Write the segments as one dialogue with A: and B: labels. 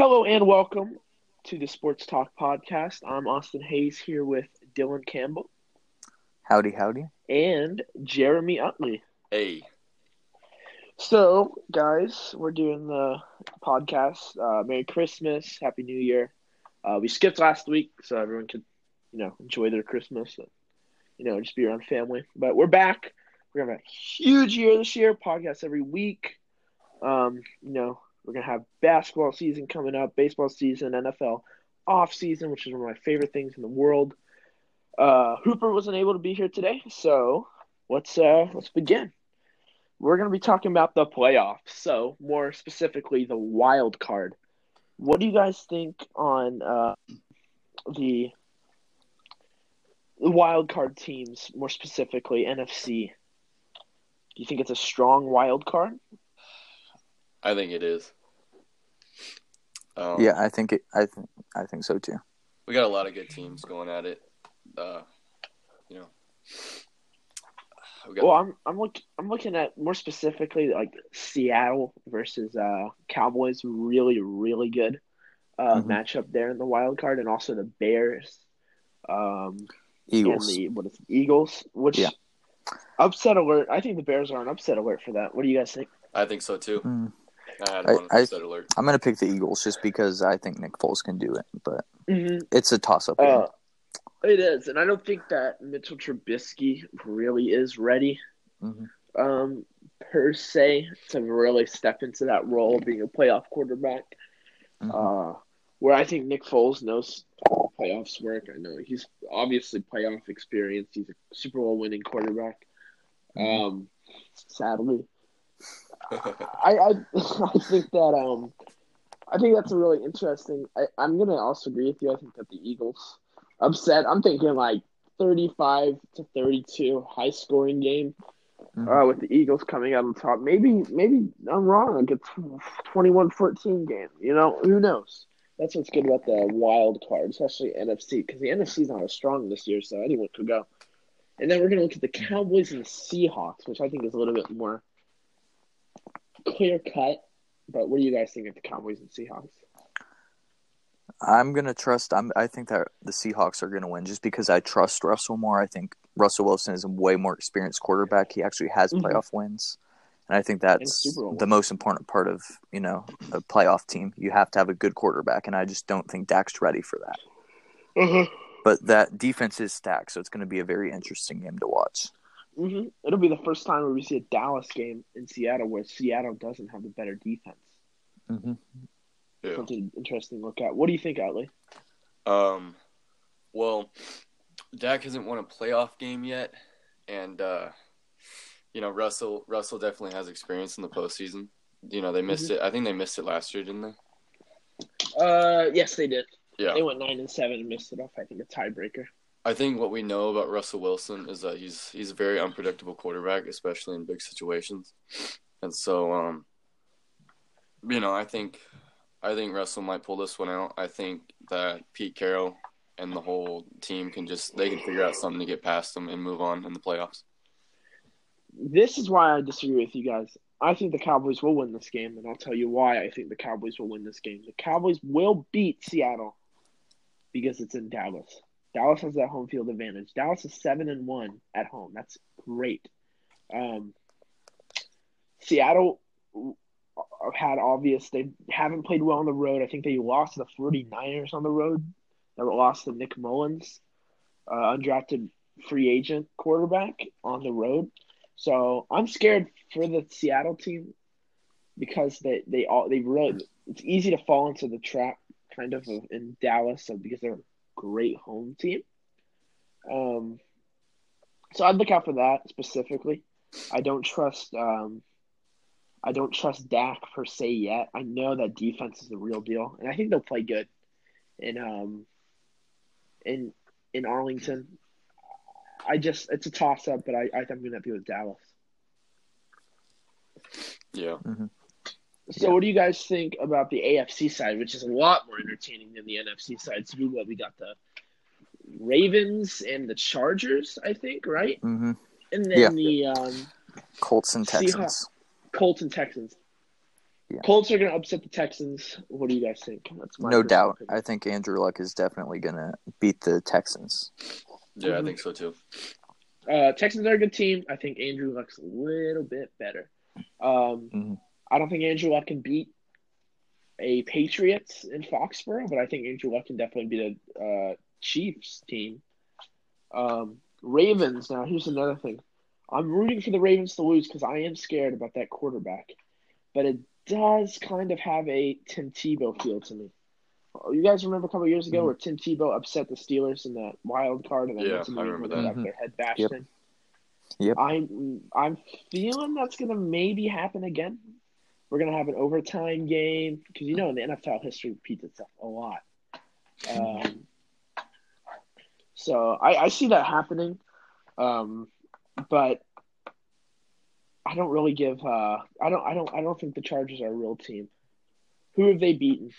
A: Hello and welcome to the Sports Talk Podcast. I'm Austin Hayes here with Dylan Campbell
B: Howdy, howdy.
A: and Jeremy Utley.
C: Hey,
A: So, guys, we're doing the podcast. Uh, Merry Christmas, Happy New Year. Uh, we skipped last week so everyone could, you know, enjoy their Christmas and, you know, just be around family. But we're back. We're gonna have a huge year this year. Podcast every week. Um, you know, we're gonna have basketball season coming up, baseball season, NFL off season, which is one of my favorite things in the world. Uh, Hooper wasn't able to be here today, so let's uh let's begin. We're gonna be talking about the playoffs, so more specifically the wild card. What do you guys think on uh, the the wild card teams, more specifically NFC? Do you think it's a strong wild card?
C: I think it is. Um,
B: Yeah, I think it. I think. I think so too.
C: we got a lot of good teams going at it. Uh, you know, we got
A: Well, I'm I'm look I'm looking at more specifically like Seattle versus uh Cowboys. Really, really good uh
B: Mhm.
A: matchup there in the wild card, and also the Bears. Um,
B: Eagles.
A: and the what is it, Eagles? Which
B: Yeah.
A: upset alert. I think the Bears are an upset alert for that. What do you guys think?
C: I think so too.
B: Mm,
C: I had
B: I-
C: one
B: I-
C: upset alert.
B: I'm gonna pick the Eagles just because I think Nick Foles can do it, but
A: Mm-hmm.
B: it's a toss-up.
A: Uh, it is, and I don't think that Mitchell Trubisky really is ready,
B: Mhm.
A: um, per se, to really step into that role of being a playoff quarterback.
B: Mhm.
A: Uh, where I think Nick Foles knows how playoffs work. I know he's obviously playoff experience. He's a Super Bowl winning quarterback.
B: Mhm.
A: Um, sadly, I, I I think that um I think that's a really interesting. I, I'm gonna also agree with you. I think that the Eagles upset. I'm thinking like 35 to 32, high scoring game
B: Mhm.
A: uh, with the Eagles coming out on top. Maybe maybe I'm wrong. Like a 21-14 game. You know who knows. That's what's good about the wild card, especially NFC, because the NFC is not as strong this year, so anyone could go. And then we're gonna look at the Cowboys and the Seahawks, which I think is a little bit more clear cut. But what do you guys think of the Cowboys and Seahawks?
B: I'm gonna trust. I'm. I think that the Seahawks are gonna win just because I trust Russell more. I think Russell Wilson is a way more experienced quarterback. He actually has
A: Mhm.
B: playoff wins, and I think that's the most important part of you know a playoff team. You have to have a good quarterback, and I just don't think Dak's ready for that.
A: Uh-huh.
B: But that defense is stacked, so it's going to be a very interesting game to watch.
A: Hmm It'll be the first time where we see a Dallas game in Seattle where Seattle doesn't have the better defense.
B: Mm-hmm.
C: Yeah.
A: Something interesting to look at. What do you think, Utley?
C: Um, well, Dak hasn't won a playoff game yet, and uh, you know Russell Russell definitely has experience in the postseason. You know they missed it. I think they missed it last year, didn't they?
A: Uh, yes, they did.
C: Yeah.
A: They went nine and seven and missed it off. I think a tiebreaker.
C: I think what we know about Russell Wilson is that he's he's a very unpredictable quarterback, especially in big situations. And so, um, you know, I think I think Russell might pull this one out. I think that Pete Carroll and the whole team can just they can figure out something to get past them and move on in the playoffs.
A: This is why I disagree with you guys. I think the Cowboys will win this game, and I'll tell you why I think the Cowboys will win this game. The Cowboys will beat Seattle because it's in Dallas. Dallas has that home field advantage. Dallas is seven and one at home. That's great. Um, Seattle had obvious they haven't played well on the road. I think they lost the 49ers on the road. They lost to Nick Mullens, uh, undrafted free agent quarterback on the road. So I'm scared for the Seattle team because they they all they really it's easy to fall into the trap kind of in Dallas so because they're great home team. Um, so I'd look out for that specifically. I don't trust um, I don't trust Dak per se yet. I know that defense is the real deal, and I think they'll play good in um in in Arlington. I just it's a toss up, but I, I think I'm gonna be with Dallas.
C: Yeah.
A: So,
B: Yeah.
A: what do you guys think about the AFC side, which is a lot more entertaining than the NFC side? So, we what we got the Ravens and the Chargers, I think, right?
B: hmm
A: And then
B: Yeah.
A: the um,
B: Colts and
A: Seahawks.
B: Texans.
A: Colts and Texans.
B: Yeah.
A: Colts are going to upset the Texans. What do you guys think? That's my
B: no doubt.
A: opinion.
B: I think Andrew Luck is definitely going to beat the Texans.
C: Yeah, I
A: Mhm.
C: think so too.
A: Uh, Texans are a good team. I think Andrew Luck's a little bit better. Um,
B: Mhm.
A: I don't think Andrew Luck can beat a Patriots in Foxborough, but I think Andrew Luck can definitely beat a uh, Chiefs team. Um, Ravens. Now, here's another thing. I'm rooting for the Ravens to lose because I am scared about that quarterback, but it does kind of have a Tim Tebow feel to me. You guys remember a couple years ago
B: Mhm.
A: where Tim Tebow upset the Steelers in that wild card and then
C: Yeah,
A: went to New England and got their head bashed
B: Yep.
A: in?
B: Yep.
A: I'm I'm feeling that's gonna maybe happen again. We're gonna have an overtime game because you know in the NFL history repeats itself a lot. Um, so I, I see that happening, um, but I don't really give. Uh, I don't. I don't. I don't think the Chargers are a real team. Who have they beaten?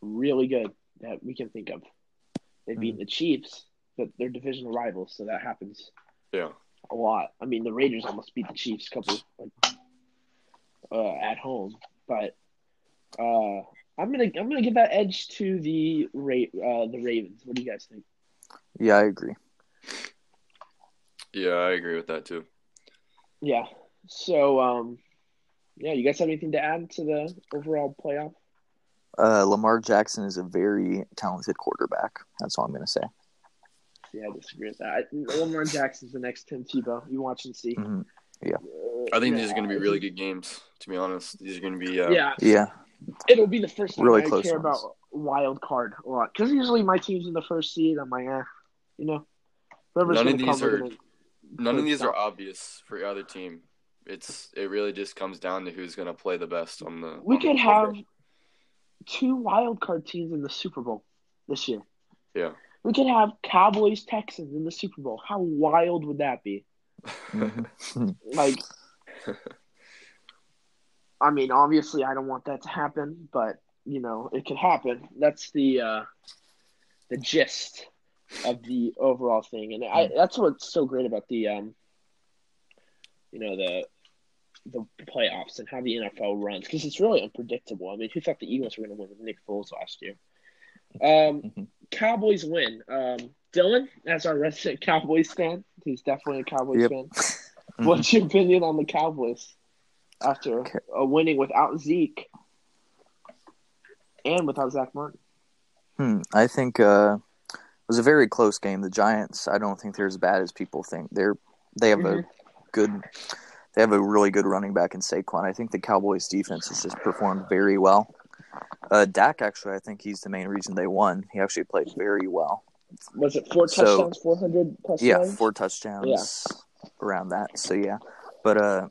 A: Really good that we can think of. They've beaten the Chiefs, but they're divisional rivals, so that happens
C: Yeah.
A: a lot. I mean, the Raiders almost beat the Chiefs a couple like, uh, at home, but uh, I'm gonna I'm gonna give that edge to the Ra- uh, the Ravens. What do you guys think?
B: Yeah, I agree.
C: Yeah, I agree with that too.
A: Yeah. So, um, yeah, you guys have anything to add to the overall playoff?
B: Uh, Lamar Jackson is a very talented quarterback. That's all I'm going to say.
A: Yeah, I disagree with that. I, Lamar Jackson's the next Tim Tebow. You watch and see.
B: hmm
A: Uh,
C: I think
A: yeah,
C: these are going to be really good games. To be honest, these are going to be. Uh,
A: Yeah,
B: Yeah,
A: it'll be the first time
B: Really
A: I
B: close
A: care
B: ones.
A: about wild card a lot because usually my team's in the first seed. I'm like, eh, you know, whoever's
C: None of these
A: come, we're gonna
C: None of
A: play
C: these are obvious for either team. It's it really just comes down to who's going to play the best on the.
A: We
C: on
A: could
C: quarter.
A: have two wild card teams in the Super Bowl this year.
C: Yeah.
A: We could have Cowboys Texans in the Super Bowl. How wild would that be? Like, I mean, obviously, I don't want that to happen, but you know, it could happen. That's the uh, the gist of the overall thing, and I, that's what's so great about the um, you know, the the playoffs and how the NFL runs because it's really unpredictable. I mean, who thought the Eagles were going to win with Nick Foles last year? Um,
B: Mhm.
A: Cowboys win. Um, Dylan, as our resident Cowboys fan, he's definitely a Cowboys
B: Yep.
A: fan. What's your opinion on the Cowboys after
B: Okay.
A: a winning without Zeke and without Zack Martin?
B: Hmm, I think uh, it was a very close game. The Giants, I don't think they're as bad as people think. They're they have
A: Mhm.
B: a good, they have a really good running back in Saquon. I think the Cowboys defense has just performed very well. Uh, Dak actually, I think he's the main reason they won. He actually played very well.
A: Was it four
B: So-
A: touchdowns, four hundred plus
B: Yeah, four touchdowns around that. So yeah, but uh,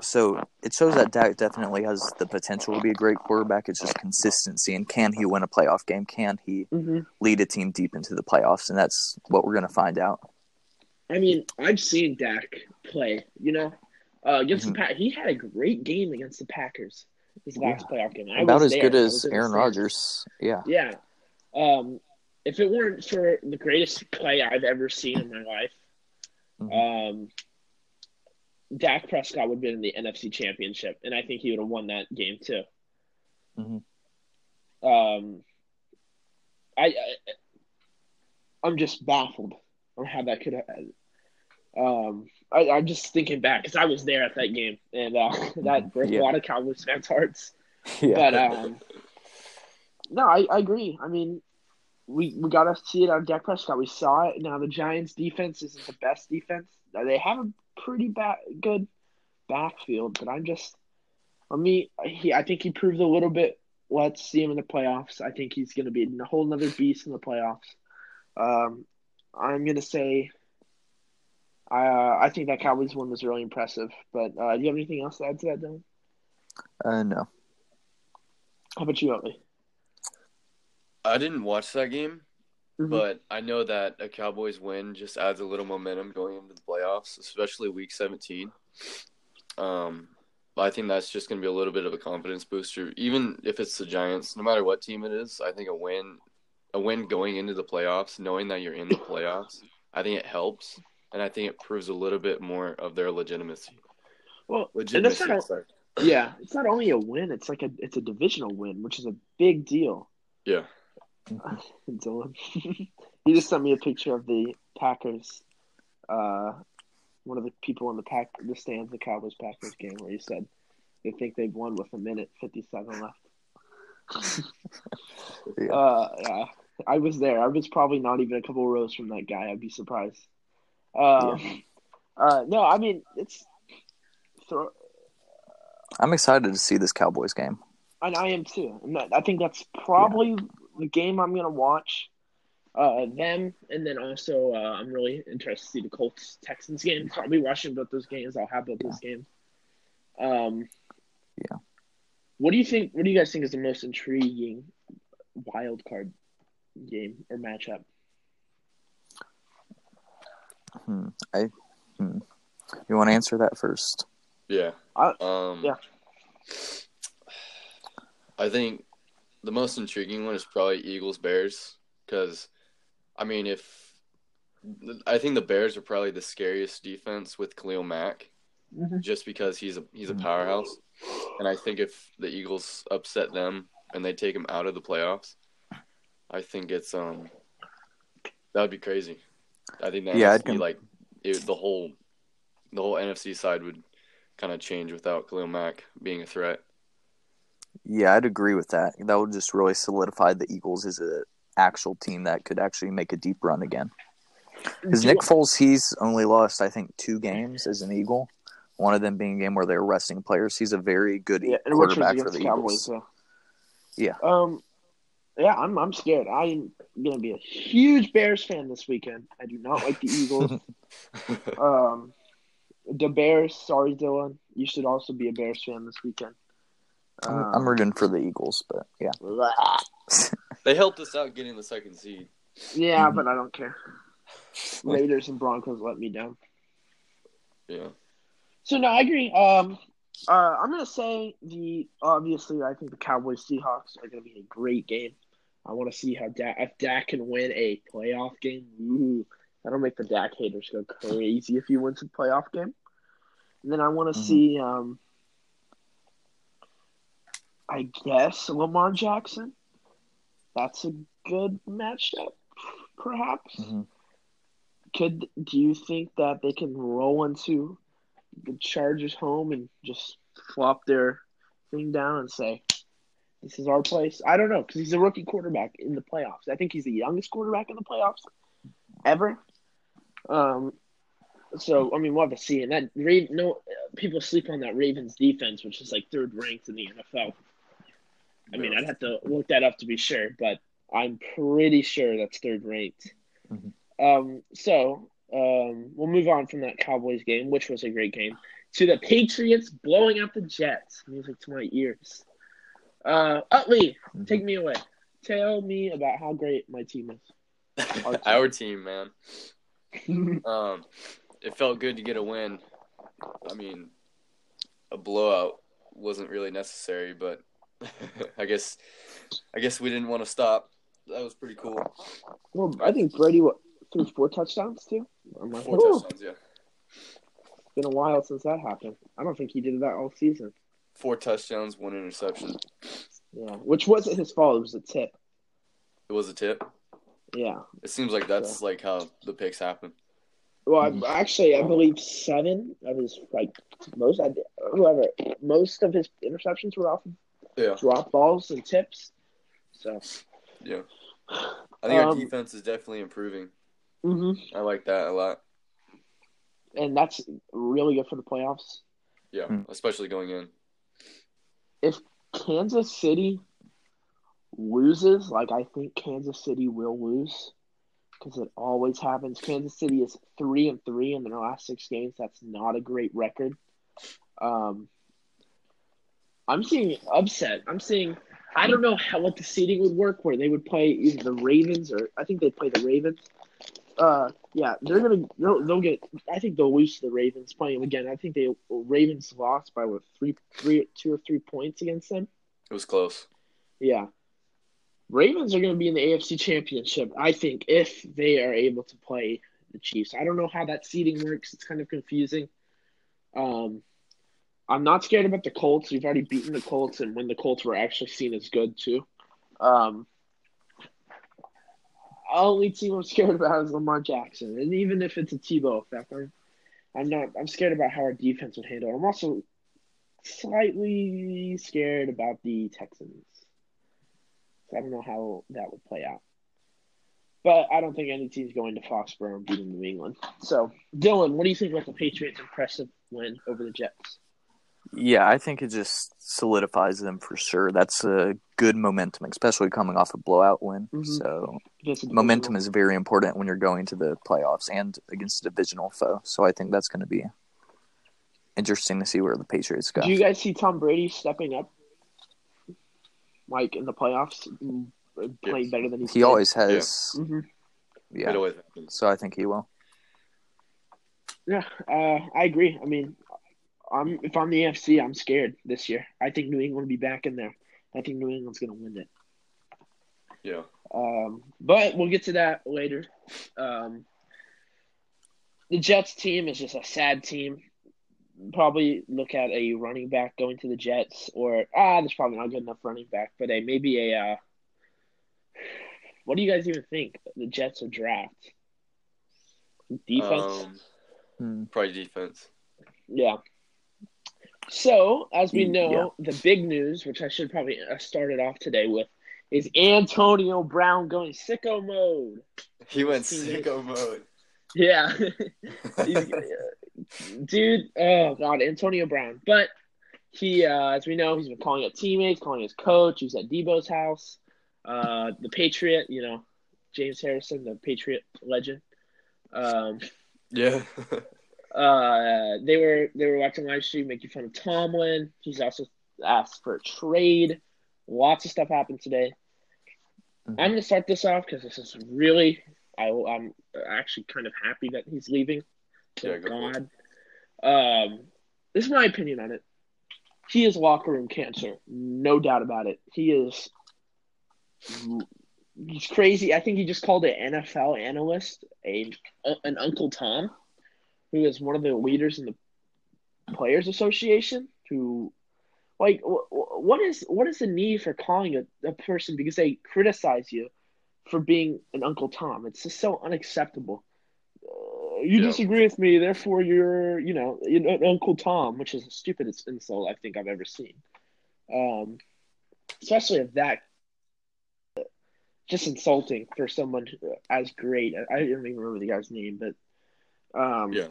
B: so it shows that Dak definitely has the potential to be a great quarterback. It's just consistency and can he win a playoff game? Can he
A: hmm
B: lead a team deep into the playoffs? And that's what we're gonna find out.
A: I mean, I've seen Dak play. You know, uh, against
B: Mhm.
A: the Pack, he had a great game against the Packers. His last playoff game. I
B: About
A: was
B: as
A: there.
B: good as
A: was in the
B: Aaron. Rodgers. Yeah.
A: Yeah. Um, if it weren't for the greatest play I've ever seen in my life,
B: Mhm.
A: um, Dak Prescott would have been in the NFC Championship, and I think he would have won that game too.
B: Mhm.
A: Um, I, I I'm just baffled on how that could have. Um, I, I'm just thinking back because I was there at that game, and uh, that broke
B: Yeah.
A: a lot of Cowboys fans' hearts.
B: Yeah.
A: But um, no, I, I agree. I mean, we we got to see it on Dak Prescott. We saw it. Now the Giants' defense isn't the best defense. They have a pretty bad, good backfield, but I'm just, I mean, he I think he proved a little bit. Let's see him in the playoffs. I think he's going to be a whole nother beast in the playoffs. Um, I'm going to say. Uh, I think that Cowboys one was really impressive. But uh, do you have anything else to add to that, Dylan?
B: uh, no.
A: How about you, Utley?
C: I didn't watch that game,
A: Mhm.
C: but I know that a Cowboys win just adds a little momentum going into the playoffs, especially Week 17. Um, I think that's just going to be a little bit of a confidence booster, even if it's the Giants. No matter what team it is, I think a win, a win going into the playoffs, knowing that you're in the playoffs, I think it helps, and I think it proves a little bit more of their legitimacy.
A: Well,
C: Legitimacy.
A: not. Yeah, it's not only a win; it's like a it's a divisional win, which is a big deal.
C: Yeah.
A: Dylan, he just sent me a picture of the Packers. Uh, one of the people in the pack the stands the Cowboys Packers game where he said they think they've won with a minute fifty seven left.
B: Yeah.
A: Uh, yeah, I was there. I was probably not even a couple rows from that guy. I'd be surprised. Um, uh, no, I mean it's. Throw,
B: I'm excited to see this Cowboys game.
A: and I am too. I think that's probably the game I'm gonna watch. Uh, them, and then also uh, I'm really interested to see the Colts Texans game. So I'll be watching both those games. I'll have both those games. Um,
B: Yeah.
A: What do you think? What do you guys think is the most intriguing wild card game or matchup?
B: Hmm. I. Hmm. You want to answer that first?
C: Yeah.
A: I-
C: um,
A: yeah.
C: I think the most intriguing one is probably Eagles Bears because, I mean, if I think the Bears are probably the scariest defense with Khalil Mack,
A: Mhm.
C: just because he's a he's a
B: Mhm.
C: powerhouse, and I think if the Eagles upset them and they take him out of the playoffs, I think it's um that would be crazy. I think that
B: Yeah, I'd
C: be
B: com-
C: like it, the whole the whole NFC side would kind of change without Khalil Mack being a threat.
B: Yeah, I'd agree with that. That would just really solidify the Eagles as an actual team that could actually make a deep run again. Because Nick Foles, he's only lost I think two games as an Eagle. One of them being a game where they were resting players. He's a very good
A: yeah, and which was
B: quarterback for the
A: the Cowboys.
B: Eagles.
A: So.
B: Yeah.
A: Um. Yeah, I'm. I'm scared. I'm gonna be a huge Bears fan this weekend. I do not like the Eagles. um, the Bears. Sorry, Dylan. You should also be a Bears fan this weekend.
B: I'm,
A: Um,
B: I'm rooting for the Eagles, but yeah.
C: they helped us out getting the second seed.
A: Yeah,
B: Mhm.
A: but I don't care. Raiders and Broncos let me down.
C: Yeah.
A: So no, I agree. Um, uh, I'm gonna say the obviously I think the Cowboys Seahawks are gonna be a great game. I want to see how Dak if Dak can win a playoff game. Ooh, that'll make the Dak haters go crazy if he wins a playoff game. And then I want to
B: Mhm.
A: see, um, I guess Lamar Jackson. That's a good matchup, perhaps.
B: Mhm.
A: Could do you think that they can roll into the Chargers home and just flop their thing down and say, "This is our place"? I don't know because he's a rookie quarterback in the playoffs. I think he's the youngest quarterback in the playoffs ever. Um, so I mean, we'll have to see. And that Raven, no people sleep on that Ravens defense, which is like third ranked in the NFL. I mean, I'd have to look that up to be sure, but I'm pretty sure that's third ranked.
B: Mhm.
A: Um, so um, we'll move on from that Cowboys game, which was a great game, to the Patriots blowing out the Jets. Music to my ears. Uh, Utley,
B: Mhm.
A: take me away. Tell me about how great my team is. Our team.
C: Our team, man. Um, it felt good to get a win. I mean, a blowout wasn't really necessary, but I guess I guess we didn't want to stop. That was pretty cool.
A: well, I think Brady what, threw four touchdowns too. Like,
C: Four
A: "Whew,
C: touchdowns, yeah.
A: it's been a while since that happened. I don't think he did that all season.
C: Four touchdowns, one interception.
A: Yeah, which wasn't his fault. It was a tip.
C: It was a tip.
A: Yeah.
C: It seems like that's like how the picks happen.
A: Well, I, actually, I believe seven of his like most, whoever most of his interceptions were off of
C: Yeah,
A: drop balls and tips. So,
C: yeah. I think our
A: Um,
C: defense is definitely improving.
A: hmm
C: I like that a lot.
A: and that's really good for the playoffs.
C: Yeah,
B: Hmm.
C: especially going in.
A: If Kansas City loses, like I think Kansas City will lose because it always happens. Kansas City is three and three in their last six games. That's not a great record. Um, I'm seeing upset. I'm seeing. I don't know how what the seeding would work, where they would play either the Ravens or I think they play the Ravens. Uh, yeah, they're gonna they'll, they'll get. I think they'll lose to the Ravens playing them again. I think they Ravens lost by what three, three, two or three points against them.
C: It was close.
A: Yeah. Ravens are going to be in the AFC Championship, I think, if they are able to play the Chiefs. I don't know how that seeding works. It's kind of confusing. Um, I'm not scared about the Colts. We've already beaten the Colts, and when the Colts were actually seen as good too. Um, only team I'm scared about is Lamar Jackson, and even if it's a Tebow effect, I'm, I'm not. I'm scared about how our defense would handle. it. I'm also slightly scared about the Texans. So I don't know how that would play out. But I don't think any team's going to Foxborough and beating New England. So, Dylan, what do you think about the Patriots' impressive win over the Jets?
B: Yeah, I think it just solidifies them for sure. That's a good momentum, especially coming off a blowout win.
A: Mhm.
B: So momentum is very important when you're going to the playoffs and against a divisional foe. So I think that's going to be interesting to see where the Patriots go.
A: Do you guys see Tom Brady stepping up, like in the playoffs, and playing
C: Yes.
A: better than he's
B: He always has,
A: hmm
B: yeah.
C: It always happens.
B: So I think he will.
A: Yeah, uh, I agree. I mean, I'm if I'm the AFC, I'm scared this year. I think New England will be back in there. I think New England's going to win it.
C: Yeah.
A: Um, but we'll get to that later. Um, the Jets team is just a sad team. Probably look at a running back going to the Jets, or ah, there's probably not good enough running back, but a maybe a. Uh, what do you guys even think the Jets will draft? Defense,
C: Um, probably defense.
A: yeah. So as we
B: Yeah.
A: know, the big news, which I should probably uh, started off today with, is Antonio Brown going sicko mode.
C: He went sicko mode.
A: Yeah. He's- uh, dude, oh god, Antonio Brown. But he, uh, as we know, he's been calling out teammates, calling his coach. He was at Deebo's house. Uh, the Patriot, you know, James Harrison, the Patriot legend. Um,
C: yeah.
A: uh, they were they were watching live stream making fun of Tomlin. He's also asked for a trade. Lots of stuff happened today.
B: Mhm.
A: I'm gonna start this off because this is really I, I'm actually kind of happy that he's leaving.
C: Yeah,
A: Thank
C: go
A: God. Um, this is my opinion on it. He is locker room cancer, no doubt about it. He is. He's crazy. I think he just called an NFL analyst a an Uncle Tom, who is one of the leaders in the Players Association. Who, like, wh- wh- what is what is the need for calling a, a person because they criticize you for being an Uncle Tom? It's just so unacceptable. Uh, you
C: Yeah.
A: disagree with me, therefore you're, you know, you're an Uncle Tom, which is the stupidest insult I think I've ever seen. Um, especially if that, just insulting for someone as great. I I don't even remember the guy's name, but um,
C: Yeah.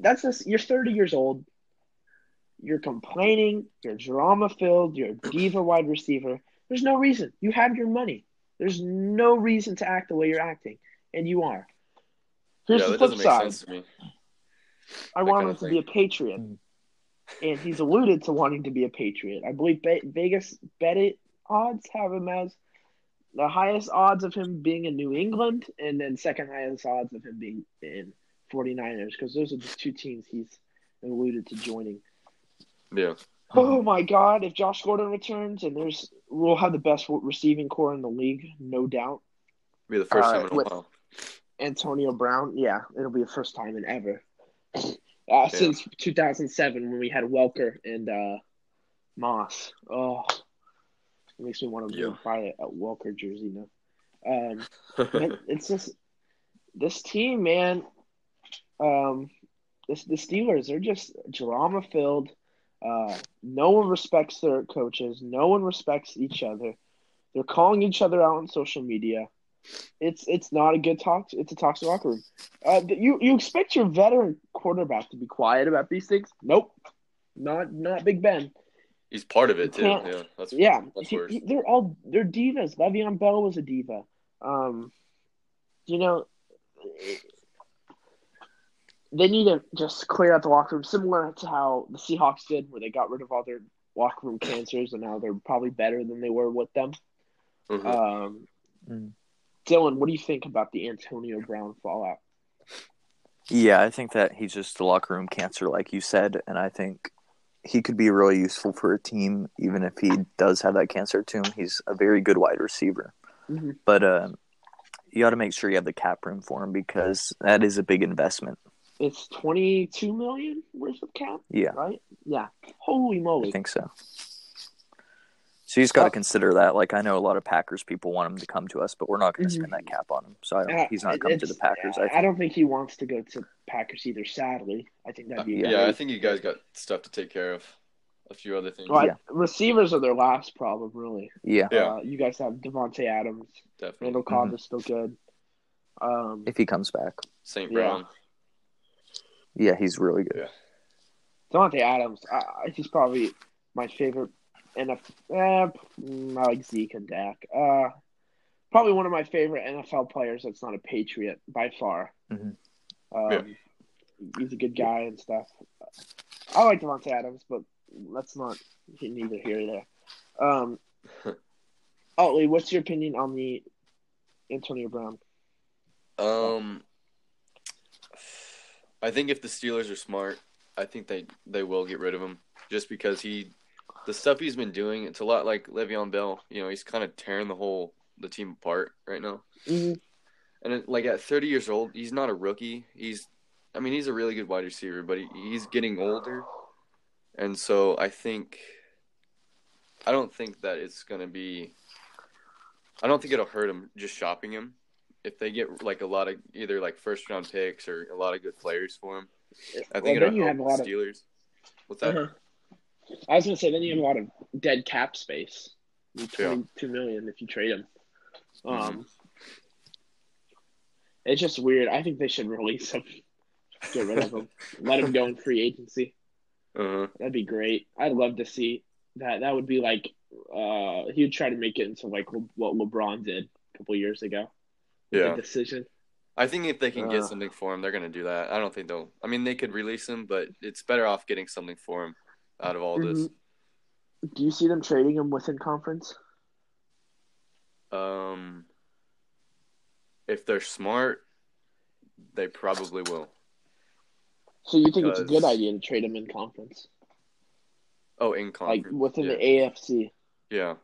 A: That's just you're 30 years old. You're complaining. You're drama filled. You're a diva wide receiver. There's no reason. You have your money. There's no reason to act the way you're acting, and you are. Here's
C: yeah,
A: the flip side.
C: sense to me.
A: I
C: that
A: want him to be a patriot, and he's alluded to wanting to be a patriot. I believe Be- Vegas bet it odds have him as the highest odds of him being in New England, and then second highest odds of him being in 49ers, because those are the two teams he's alluded to joining.
C: Yeah.
A: Oh my God! If Josh Gordon returns, and there's we'll have the best receiving corps in the league, no doubt.
C: Be the first
A: Uh,
C: time in a while.
A: Antonio Brown, yeah, it'll be the first time in ever. Uh, Since 2007, when we had Welker and uh, Moss. Oh, it makes me want to
C: Yeah.
A: buy a, a Welker jersey now. Um, it's just this team, man. Um, this the Steelers, they're just drama filled. Uh, no one respects their coaches. No one respects each other. They're calling each other out on social media. It's it's not a good talk. It's a toxic locker room. Uh, you you expect your veteran quarterback to be quiet about these things? Nope, not not Big Ben.
C: He's part of it too. Yeah. That's
A: Yeah,
C: That's
A: he-
C: worse.
A: he- they're all they're divas. Le'Veon Bell was a diva. Um, you know, they need to just clear out the locker room, similar to how the Seahawks did, where they got rid of all their locker room cancers, and now they're probably better than they were with them.
C: Mhm.
A: Um,
B: Mm.
A: Dylan, what do you think about the Antonio Brown fallout?
B: Yeah, I think that he's just the locker room cancer, like you said, and I think he could be really useful for a team, even if he does have that cancer to him. He's a very good wide receiver,
A: Mhm.
B: but uh, you got to make sure you have the cap room for him because that is a big investment.
A: It's twenty two million worth of cap,
B: Yeah,
A: right? Yeah. Holy moly.
B: I think so. So you just got to
A: Uh,
B: consider that. Like I know a lot of Packers people want him to come to us, but we're not going to spend that cap on him. So I don't,
A: Uh,
B: he's not coming to the Packers. I
A: I,
B: think.
A: don't think he wants to go to Packers either. Sadly, I think that'd be
C: yeah, I think you guys got stuff to take care of. A few other things.
A: Well, I- receivers are their last problem, really.
B: Yeah,
C: Yeah.
A: Uh, you guys have Davante Adams,
C: Definitely.
A: Randall Cobb is still good. Um,
B: if he comes back,
C: St. Brown.
B: yeah, he's really good.
A: Davante Adams, uh, he's probably my favorite. NFL, eh, mm, I like Zeke and Dak. Uh, probably one of my favorite NFL players that's not a Patriot by far.
B: Mhm.
A: Um,
C: Yeah.
A: He's a good guy and stuff. I like Davante Adams, but let's not neither here nor there. Um, Utley, what's your opinion on the Antonio Brown?
C: Um, I think if the Steelers are smart, I think they they will get rid of him just because he, the stuff he's been doing, it's a lot like Le'Veon Bell. You know, he's kind of tearing the whole the team apart right now.
A: Mm-hmm.
C: And it, like at 30 years old, he's not a rookie. He's, I mean, he's a really good wide receiver, but he, he's getting older, and so I think, I don't think that it's gonna be. I don't think it'll hurt him just shopping him. If they get like a lot of either like first round picks or a lot of good players for him, I think
A: Well,
C: it'll
A: then you
C: help
A: have a
C: the
A: lot of-
C: Steelers. What's that?
A: Uh-huh. I was gonna say then you have a lot of dead cap space. You
C: Yeah.
A: twenty two million if you trade him. Um,
C: Mhm.
A: it's just weird. I think they should release him, get rid of him, let him go in free agency.
C: Uh-huh.
A: That'd be great. I'd love to see that. That would be like uh, he would try to make it into like Le- what LeBron did a couple years ago.
C: Yeah.
A: The decision.
C: I think if they can
A: Uh.
C: get something for him, they're gonna do that. I don't think they'll. I mean, they could release him, but it's better off getting something for him out of all this.
A: Do you see them trading him within conference?
C: Um, if they're smart, they probably will.
A: So you think it's a good idea to trade him in conference,
C: Oh, in conference, like
A: within
C: yeah.
A: the AFC?
C: yeah.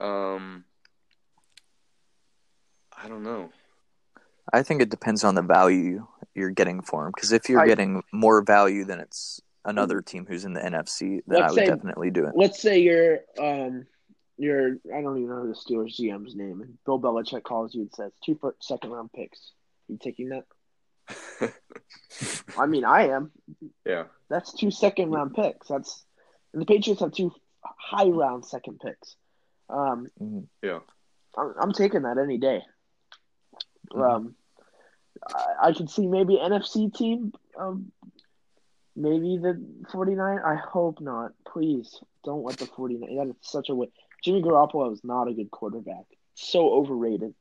C: Um, I don't know.
B: I think it depends on the value you're getting for him. Because if you're
A: I-
B: getting more value than it's another team who's in the NFC, then I would
A: say-
B: definitely do it.
A: let's say you're um you're I don't even know who the Steelers GM's name and Bill Belichick calls you and says two first, second round picks. You taking that? I mean, I am.
C: yeah,
A: That's two second round picks. That's and the Patriots have two high round second picks. Um,
B: Mhm.
C: yeah.
A: I'm, I'm taking that any day.
B: Mhm.
A: Um, I, I could see maybe NFC team. Um, maybe the 49 I hope not. Please don't let the 49 That is such a way. Jimmy Garoppolo is not a good quarterback. So overrated.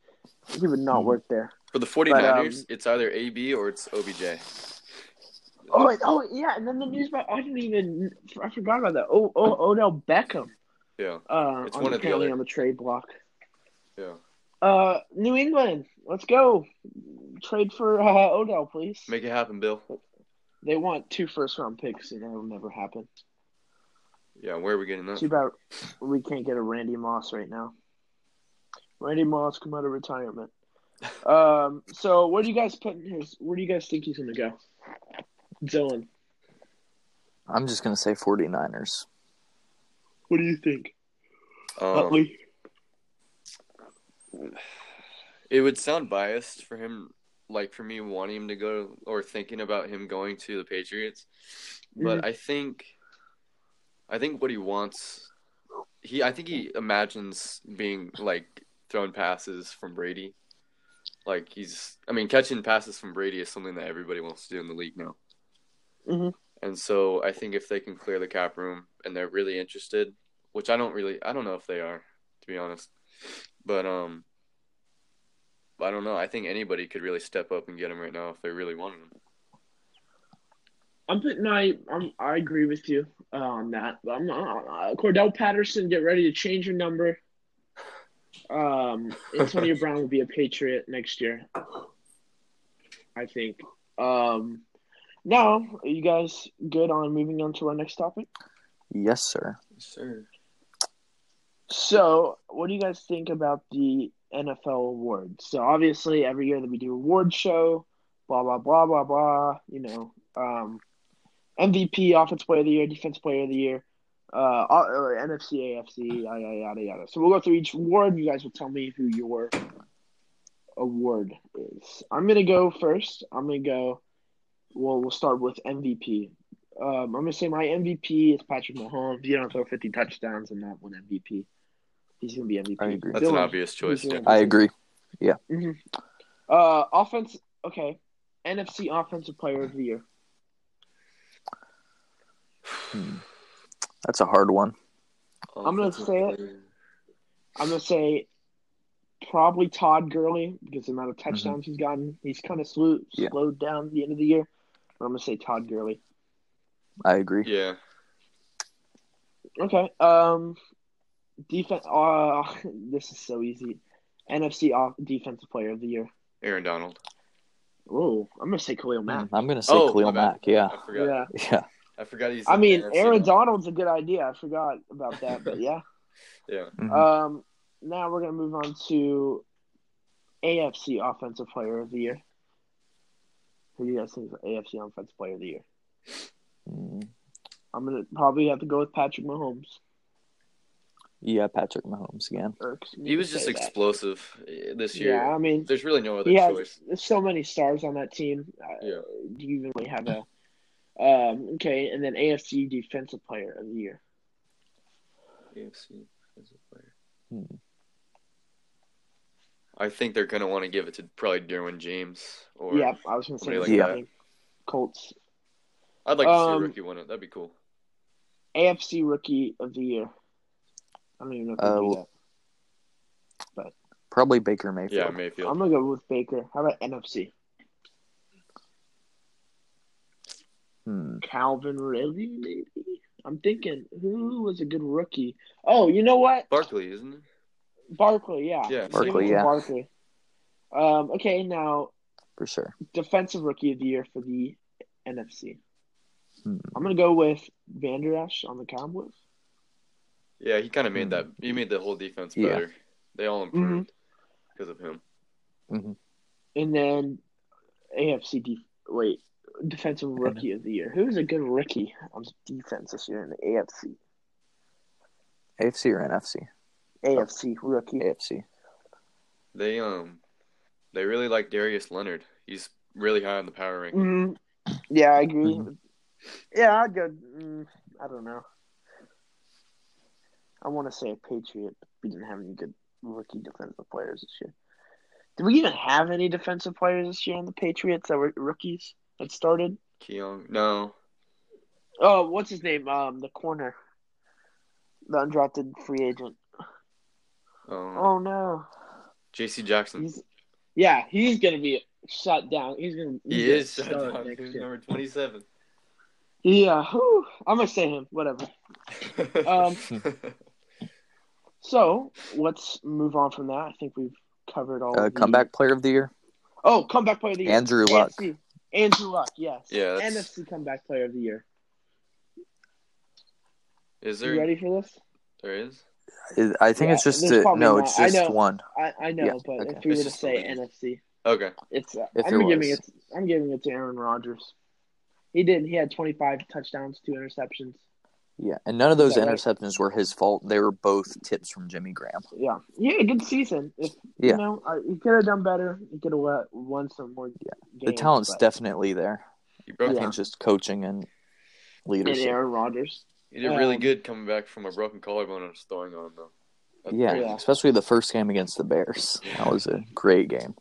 A: He would not
B: Mhm.
A: work there.
C: For the 49ers,
A: um,
C: it's either AB or it's OBJ.
A: Oh, oh yeah, and then the news about I didn't even I forgot about that. Oh, oh Odell Beckham.
C: Yeah,
A: Uh,
C: It's
A: on
C: one or the
A: apparently
C: other.
A: on the trade block.
C: yeah.
A: Uh, New England, let's go. Trade for uh, Odell, please.
C: Make it happen, Bill.
A: They want two first round picks, and that will never happen.
C: Yeah, where are we getting that?
A: Too bad we can't get a Randy Moss right now. Randy Moss come out of retirement. Um, so where do you guys put his? Where do you guys think he's gonna go? Dylan,
B: I'm just going to say 49ers.
A: what do you think?
C: Um,
A: Utley?
C: it would sound biased for him, like for me wanting him to go or thinking about him going to the Patriots, but I think, I think what he wants, he I think he imagines being like throwing passes from Brady, like he's I mean catching passes from Brady is something that everybody wants to do in the league now,
A: Mhm.
C: and so I think if they can clear the cap room and they're really interested, which I don't really I don't know if they are to be honest, but um. I don't know. I think anybody could really step up and get him right now if they really wanted him.
A: I'm putting my. I'm, I agree with you uh, on that. I'm not, uh, Cordarrelle Patterson, get ready to change your number. Um, Antonio Brown will be a Patriot next year. I think. Um, now, are you guys good on moving on to our next topic?
B: Yes, sir.
C: Yes, sir.
A: So, what do you guys think about the NFL awards? So, obviously, every year that we do award show, blah blah blah blah blah. You know, um, MVP, Offense Player of the Year, Defense Player of the Year, uh, uh, NFC, AFC, yada yada yada. So we'll go through each award. You guys will tell me who your award is. I'm gonna go first. I'm gonna go. Well, we'll start with MVP. Um, I'm gonna say my MVP is Patrick Mahomes. You don't throw 50 touchdowns and not win MVP. He's gonna be MVP.
B: I agree.
C: That's an obvious choice. Yeah.
B: I agree.
A: Mhm. Uh, offense. Okay, NFC Offensive Player of the Year.
B: Hmm. That's a hard one.
A: I'm gonna say it. I'm gonna say probably Todd Gurley because the amount of touchdowns he's gotten. He's kind of slew,
B: Yeah.
A: slowed down at the end of the year. But I'm gonna say Todd Gurley.
B: I agree.
C: Yeah.
A: Okay. Um, defense. Uh, this is so easy. NFC off Defensive Player of the Year.
C: Aaron Donald.
A: Oh, I'm gonna say Khalil Mack.
B: I'm gonna say
C: Oh,
B: Khalil. Mack. Yeah,
C: I forgot.
A: Yeah.
B: yeah.
C: I forgot he's.
A: I
C: in the
A: mean,
C: NFC
A: Aaron
C: now.
A: Donald's a good idea. I forgot about that, but yeah.
C: Yeah.
B: Mhm.
A: Um, now we're gonna move on to AFC Offensive Player of the Year. Who do you guys think is AFC Offensive Player of the Year?
B: Mm,
A: I'm gonna probably have to go with Patrick Mahomes.
B: Yeah, Patrick Mahomes again.
C: He was just
A: say that.
C: explosive eh, this year.
A: Yeah, I mean,
C: There's really no other
A: he has
C: choice.
A: there's so many stars on that team. Uh,
C: Yeah.
A: Do you even really have a? Um, okay, and then AFC Defensive Player of the Year.
C: AFC defensive player.
B: Hmm.
C: I think they're gonna want to give it to probably Derwin James. Or
A: yeah, I was gonna say
B: like
A: same
B: that.
A: Colts.
C: I'd like to see a
A: Um,
C: rookie win it. That'd be cool.
A: AFC Rookie of the Year. I don't even know if they
B: Uh,
A: do
B: well,
A: that.
B: Probably Baker Mayfield.
C: Yeah, Mayfield.
A: I'm gonna go with Baker. How about NFC?
B: Hmm.
A: Calvin Ridley, maybe. I'm thinking who was a good rookie. Oh, you know what?
C: Barkley, isn't it?
A: Barkley, yeah.
C: Yeah.
B: Barkley, yeah.
A: Barkley. Um, okay, now
B: for sure.
A: defensive rookie of the year for the NFC.
B: Hmm.
A: I'm gonna go with Vander Esch on the Cowboys.
C: Yeah, he kind of made that. He made the whole defense
B: Yeah.
C: better. They all
A: Mm-hmm.
C: improved because of him.
B: hmm
A: And then AFC def- wait, defensive rookie of the year. Who's a good rookie on defense this year in the AFC?
B: AFC or NFC?
A: AFC rookie.
B: AFC.
C: They um, they really like Darius Leonard. He's really high on the power ranking.
A: hmm Yeah, I agree.
B: Mhm.
A: Yeah, I'd go. Mm, I don't know. I want to say a Patriot. We didn't have any good rookie defensive players this year. Did we even have any defensive players this year on the Patriots that were rookies that started?
C: Keon, no,
A: Oh, what's his name? Um, the corner, the undrafted free agent.
C: um,
A: Oh no,
C: J.C. Jackson.
A: he's yeah, he's gonna be shut down. He's gonna he's
C: he
A: gonna
C: is shut down.
A: next
C: He's
A: year.
C: number twenty-seven.
A: Yeah, whew, I'm gonna say him. Whatever. Um, So let's move on from that. I think we've covered all.
B: Uh,
A: of the...
B: comeback player of the year.
A: Oh, comeback player of the year.
B: Andrew Luck.
A: AFC. Andrew Luck. Yes.
C: Yeah, that's-
A: NFC comeback player of the year.
C: is there?
A: You ready for this?
C: There is.
B: I think
A: Yeah,
B: it's just
A: there's
B: uh, no,
A: not.
B: it's
A: I
B: just
A: know.
B: one.
A: I, I know,
B: Yeah,
A: but
B: okay.
A: if we were to say
C: the
A: NFC,
C: Okay.
A: it's uh,
B: If
A: I'm
B: it
A: giving
B: was.
A: it. I'm giving it to Aaron Rodgers. He didn't. He had 25 touchdowns, two interceptions.
B: Yeah, and none of those
A: that right?
B: interceptions were his fault. They were both tips from Jimmy Graham.
A: Yeah, yeah, good season. If
B: Yeah.
A: you know, I, he could have done better. He could have won some more.
B: Yeah.
A: games,
B: The talent's
A: but-
B: definitely there.
C: You broke
A: Yeah.
B: It's just coaching and leadership.
A: and
B: leadership.
A: Aaron Rodgers.
C: He did really
A: Um,
C: good coming back from a broken collarbone and just throwing on though.
B: Yeah.
A: Yeah.
B: especially the first game against the Bears. That was a great game.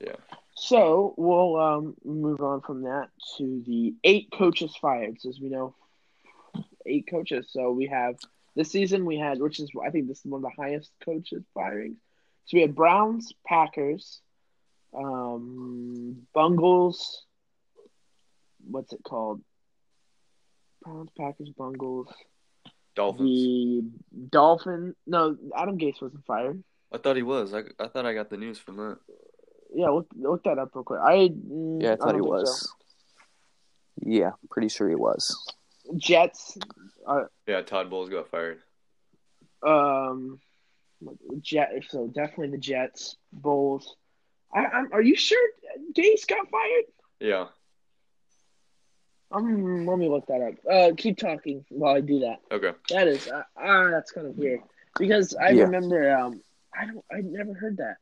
B: Yeah.
A: So we'll um, move on from that to the eight coaches fired. So as we know, eight coaches. So we have this season we had, which is I think this is one of the highest coaches firing. So we had Browns, Packers, um, Bungles. What's it called? Browns, Packers, Bungles.
C: Dolphins.
A: The Dolphin. No, Adam Gase wasn't fired.
C: I thought he was. I, I thought I got the news from that.
A: Yeah, look, look that up real quick. I mm,
B: Yeah, I thought he was.
A: so.
B: Yeah, pretty sure he was.
A: Jets. Uh,
C: Yeah, Todd Bowles got fired.
A: Um, Jet. So definitely the Jets, Bowles. I, I'm, are you sure Gase got fired?
C: Yeah.
A: Um, let me look that up. Uh, keep talking while I do that.
C: Okay.
A: That is uh, ah, that's kind of weird because I
B: Yeah.
A: remember um, I don't, I never heard that.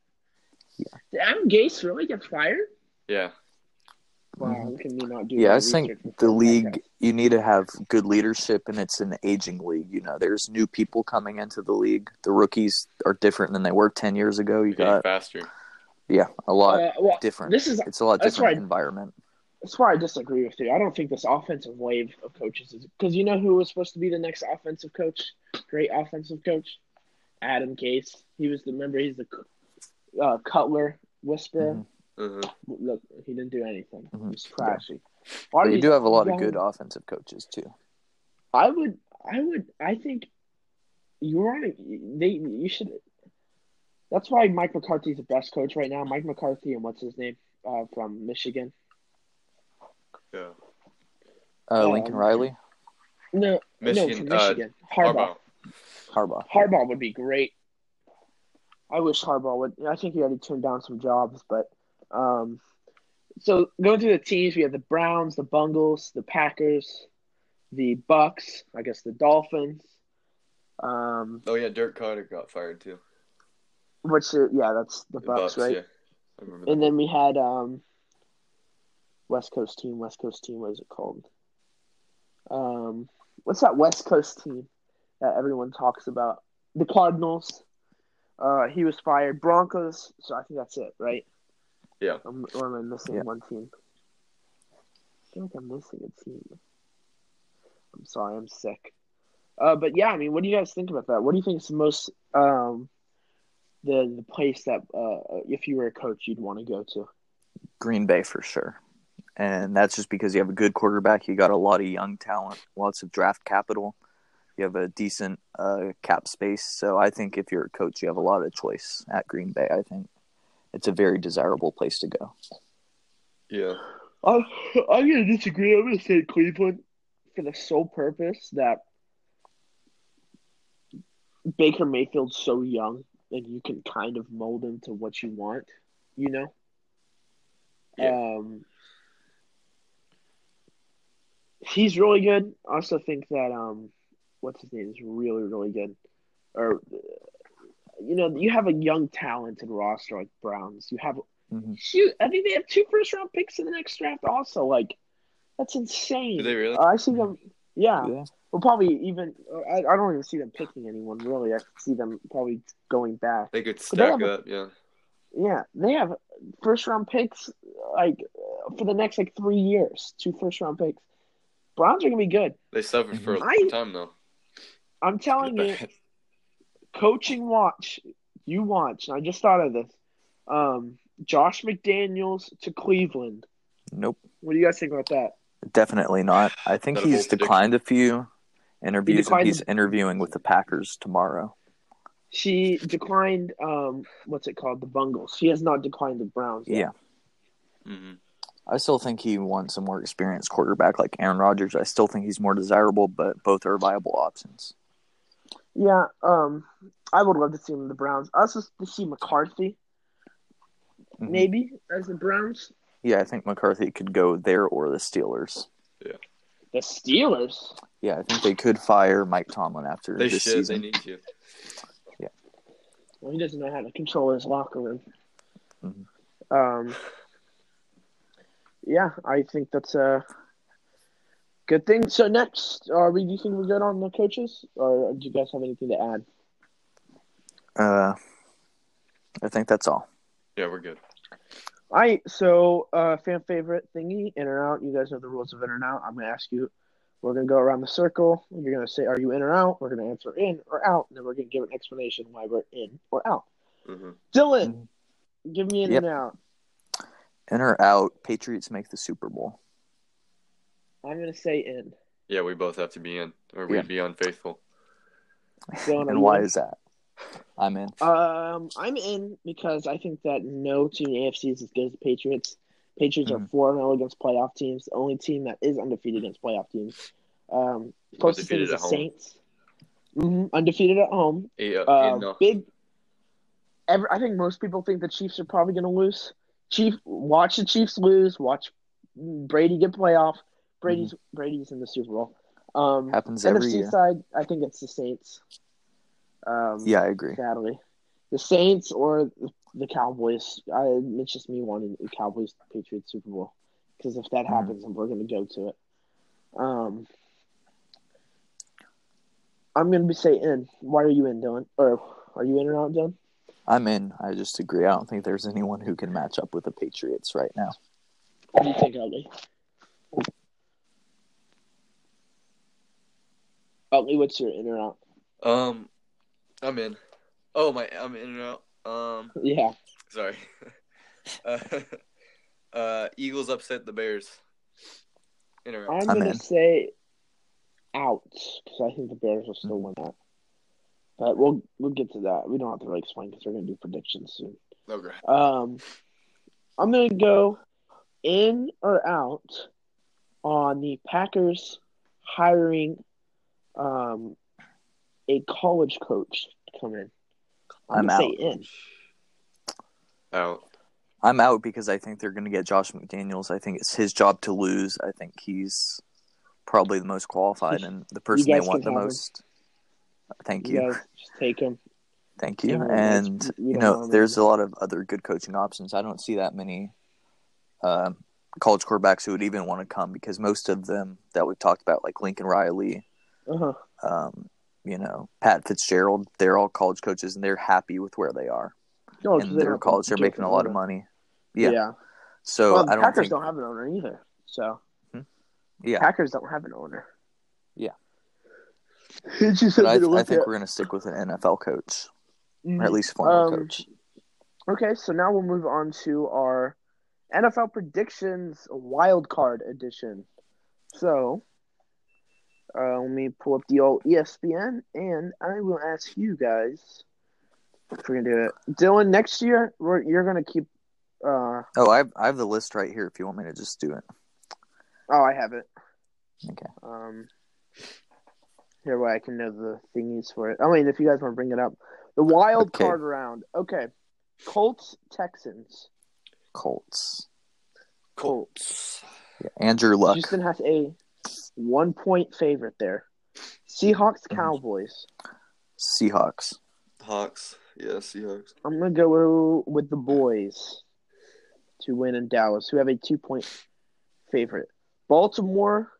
A: Yeah. Did Adam Gase really get fired?
C: Yeah.
A: Wow,
B: Mhm.
A: look at not do.
B: Yeah, I think the league
A: podcast.
B: you need to have good leadership and it's an aging league. You know, there's new people coming into the league. The rookies are different than they were ten years ago. You
C: Getting
B: got
C: faster.
B: yeah, a lot
A: Uh, well,
B: different.
A: this is
B: it's a lot
A: that's
B: different
A: right.
B: environment.
A: that's why I disagree with you. I don't think this offensive wave of coaches is because you know who was supposed to be the next offensive coach, great offensive coach, Adam Gase. He was the member. He's the uh, Cutler whisperer.
B: Mhm.
C: Uh-huh.
A: Look, he didn't do anything.
B: Mhm.
A: He's trashy. Why
B: But you do have a lot of good offensive coaches too.
A: I would, I would, I think you're on. A, they, you should. That's why Mike McCarthy's the best coach right now. Mike McCarthy and what's his name uh, from Michigan?
C: Yeah.
B: Uh,
A: Um,
B: Lincoln Riley,
A: No,
C: Michigan.
A: no, from
C: uh,
A: Michigan. Harbaugh.
C: Harbaugh.
B: Harbaugh.
A: Harbaugh would be great. I wish Harbaugh would. I think he already turned down some jobs, but um, so going through the teams, we have the Browns, the Bungles, the Packers, the Bucks. I guess the Dolphins. Um,
C: Oh yeah, Dirk Koetter got fired too.
A: which uh, yeah, that's the
C: The
A: Bucks, right?
C: Yeah.
A: And then we had um, West Coast team. West Coast team. What is it called? Um, what's that West Coast team that everyone talks about? The Cardinals. Uh, he was fired. Broncos. So I think that's it, right?
C: Yeah.
A: Um, or am I missing
B: Yeah.
A: one team? I feel like I'm missing a team. I'm sorry, I'm sick. Uh, but yeah, I mean, what do you guys think about that? What do you think is the most um, the the place that uh, if you were a coach you'd want to go to?
B: Green Bay for sure. And that's just because you have a good quarterback. You got a lot of young talent, lots of draft capital. You have a decent uh, cap space. So I think if you're a coach, you have a lot of choice at Green Bay. I think it's a very desirable place to go.
C: Yeah.
A: I'm, I'm going to disagree. I'm going to say Cleveland for the sole purpose that Baker Mayfield's so young and you can kind of mold him to what you want, you know?
C: Yeah.
A: Um, he's really good. I also think that, um, what's his name is really, really good. Or, you know, you have a young, talented roster like Browns. You have
B: Mhm.
A: Shoot, I think they have two first round picks in the next draft. Also, like that's insane.
C: Do they really?
A: I see them. Yeah,
B: Yeah.
A: well, probably even. I, I don't even see them picking anyone really. I see them probably going back.
C: They could
A: they
C: stack
A: have a-
C: up. Yeah.
A: Yeah, they have first round picks like uh, for the next like three years. Two first round picks. Browns are gonna be good.
C: They suffered for a
A: I-
C: long time though.
A: I'm telling you, coaching watch. You watch. And I just thought of this. Um, Josh McDaniels to Cleveland.
B: Nope.
A: What do you guys think about that?
B: Definitely not. I think he's
C: bold
B: declined a few interviews and
A: declined-
B: he's interviewing with the Packers tomorrow.
A: She declined. Um, what's it called? The Bungles. She has not declined the Browns. yet.
B: Yeah.
C: hmm
B: I still think he wants a more experienced quarterback like Aaron Rodgers. I still think he's more desirable, but both are viable options.
A: Yeah. Um, I would love to see him in the Browns. I also to see McCarthy
B: Mhm.
A: maybe as the Browns.
B: Yeah, I think McCarthy could go there or the Steelers.
A: Yeah, the Steelers.
B: Yeah, I think they could fire Mike Tomlin after
C: They
B: this
C: should.
B: season.
C: They need to. Yeah.
A: Well, he doesn't know how to control his locker room.
B: Mhm.
A: Um. Yeah, I think that's a good thing. So next, are we? Do you think we're good on the coaches, or do you guys have anything to add?
B: Uh, I think that's all.
C: Yeah, we're good.
A: All right. so uh fan favorite thingy in or out. You guys know the rules of in or out. I'm gonna ask you. We're gonna go around the circle. You're gonna say, "Are you in or out?" We're gonna answer in or out, and then we're gonna give an explanation why we're in or out.
C: hmm
A: Dylan, give me in
B: Yep.
A: and out.
B: In or out, Patriots make the Super Bowl.
A: I'm gonna say in.
C: Yeah, we both have to be in, or we'd be unfaithful.
A: Dylan, are
B: and
A: you
B: why
A: in?
B: is that? I'm in.
A: Um, I'm in because I think that no team in the AFC is as good as the Patriots. Patriots are
B: Mhm.
A: four zero against playoff teams. The only team that is undefeated against playoff teams. Um, closest thing is the
C: home.
A: Saints. hmm Undefeated at home.
C: Eight, uh,
A: Uh,
C: no.
A: big. Ever, I think most people think the Chiefs are probably going to lose. Chief, watch the Chiefs lose. Watch Brady get playoff. Brady's Brady's in the Super Bowl. Um,
B: Happens every
A: NFC
B: year.
A: side, I think it's the Saints. Um,
B: Yeah, I agree.
A: sadly, the Saints or the Cowboys. I, it's just me wanting the Cowboys Patriots Super Bowl because if that
B: Mhm.
A: happens, we're going to go to it. Um, I'm going to be say in. Why are you in, Dylan? Or are you in or out, Dylan?
B: I'm in. I just agree. I don't think there's anyone who can match up with the Patriots right now.
A: What do you think, Utley? Utley, what's your in or out?
C: Um, I'm in. Oh my, I'm in and out. Um,
A: Yeah,
C: sorry. uh, uh, Eagles upset the Bears. In or out?
A: I'm
B: I'm
A: going
B: in.
A: to say out because I think the Bears will still win that. But we'll we'll get to that. We don't have to really explain because we're going to do predictions soon.
C: Okay.
A: Um, I'm going to go in or out on the Packers hiring um, a college coach to come in. I'm,
B: I'm
A: going to say
B: out.
A: in.
C: Out.
B: I'm out because I think they're going to get Josh McDaniels. I think it's his job to lose. I think he's probably the most qualified and the person they want the
A: have him.
B: most. Thank
A: You
B: you.
A: just take him.
B: Thank you.
A: well,
B: And you know, there's
A: him.
B: a lot of other good coaching options. I don't see that many uh, college quarterbacks who would even want to come because most of them that we've talked about, like Lincoln Riley,
A: Uh-huh.
B: um, you know, Pat Fitzgerald, they're all college coaches and they're happy with where they are
A: No, 'cause
B: in
A: they
B: their
A: don't
B: college. They're making a lot of money. Yeah.
A: Yeah.
B: So
A: well,
B: I don't
A: Packers
B: think.
A: don't have an owner either. So
B: yeah,
A: Packers don't have an owner.
B: Yeah.
A: It's just
B: I, I think
A: at.
B: we're going to stick with an NFL coach
A: Mhm.
B: or at least former
A: Um,
B: coach.
A: Okay, so now we'll move on to our NFL predictions wild card edition. So, uh, let me pull up the old ESPN, and I will ask you guys if we're gonna do it. Dylan, next year we're, you're gonna keep. Uh,
B: Oh, I have, I have the list right here. If you want me to just do it.
A: oh, I have it.
B: Okay.
A: Um, here, way I can know the thingies for it. I mean, if you guys want to bring it up, the wild
B: Okay.
A: card round. Okay, Colts Texans.
B: Colts.
C: Colts.
B: Yeah. Andrew Luck.
A: Houston has a one point favorite there. Seahawks
B: Mm-hmm.
A: Cowboys.
B: Seahawks.
C: Hawks. Yeah, Seahawks.
A: I'm gonna go with the boys to win in Dallas, who have a two point favorite. Baltimore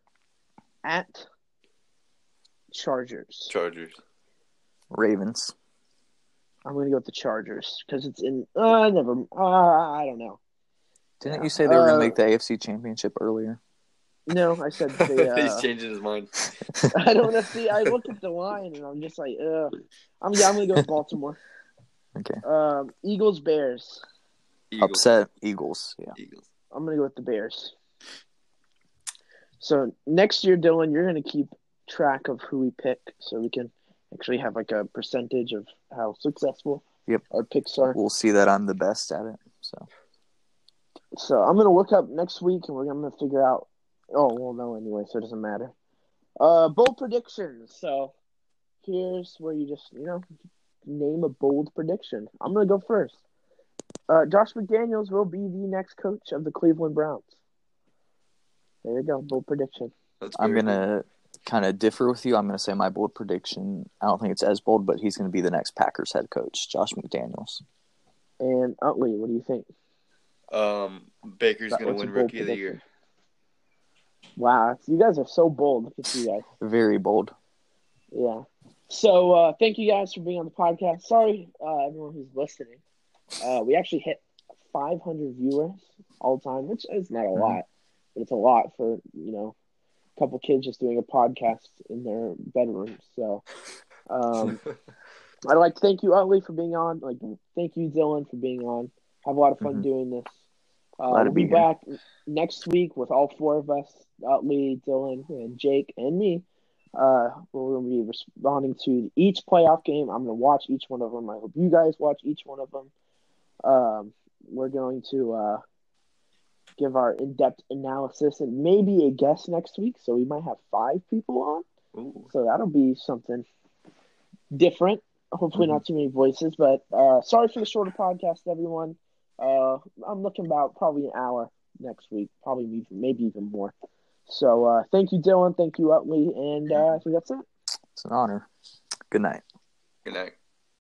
A: at Chargers.
C: Chargers.
B: Ravens.
A: I'm gonna go with the Chargers because it's in. Uh, never. Uh, I don't know.
B: Didn't
A: Yeah.
B: you say they were going
A: Uh,
B: to make the AFC Championship earlier?
A: No, I said the.
C: He's
A: Uh,
C: changing his mind.
A: I don't know. See, I look at the line and I'm just like, ugh. I'm yeah. I'm gonna go with Baltimore.
B: Okay.
A: Um, Eagles Bears.
C: Eagles.
B: Upset Eagles. Yeah.
C: Eagles.
A: I'm gonna go with the Bears. So next year, Dylan, you're gonna keep track of who we pick, so we can actually have like a percentage of how successful
B: Yep.
A: our picks are.
B: We'll see that I'm the best at it. So
A: So I'm gonna look up next week, and we're gonna figure out. Oh, well, no. anyway, so it doesn't matter. Uh, bold predictions. So here's where you just you know name a bold prediction. I'm gonna go first. Uh, Josh McDaniels will be the next coach of the Cleveland Browns. There you go, bold prediction.
B: I'm gonna kind of differ with you. I'm gonna say my bold prediction. I don't think it's as bold, but he's gonna be the next Packers head coach, Josh McDaniels.
A: And Utley, what do you think?
C: Um, Baker's
A: That-
C: gonna win
A: bold
C: Rookie of the Year.
A: Wow, you guys are so bold. Look at you guys.
B: Very bold.
A: Yeah. So uh, thank you guys for being on the podcast. Sorry, uh, everyone who's listening. Uh, we actually hit 500 viewers all time, which is not a
B: Mhm.
A: lot, but it's a lot for you know a couple kids just doing a podcast in their bedroom. So um, I'd like to thank you, Utley, for being on. Like, thank you, Dylan, for being on. Have a lot of fun
B: Mhm.
A: doing this. Uh, we'll be, back next week with all four of us, Utley, Dylan, and Jake, and me. Uh, we're going to be responding to each playoff game. I'm going to watch each one of them. I hope you guys watch each one of them. Um, we're going to uh, give our in-depth analysis and maybe a guest next week. So we might have five people on.
C: Ooh.
A: So that'll be something different. Hopefully, not too many voices. But uh, sorry for the shorter podcast, everyone. Uh, I'm looking about probably an hour next week, probably even maybe even more. So uh, thank you, Dylan. Thank you, Utley, and uh, I think that's it.
B: It's an honor. Good night.
C: Good night.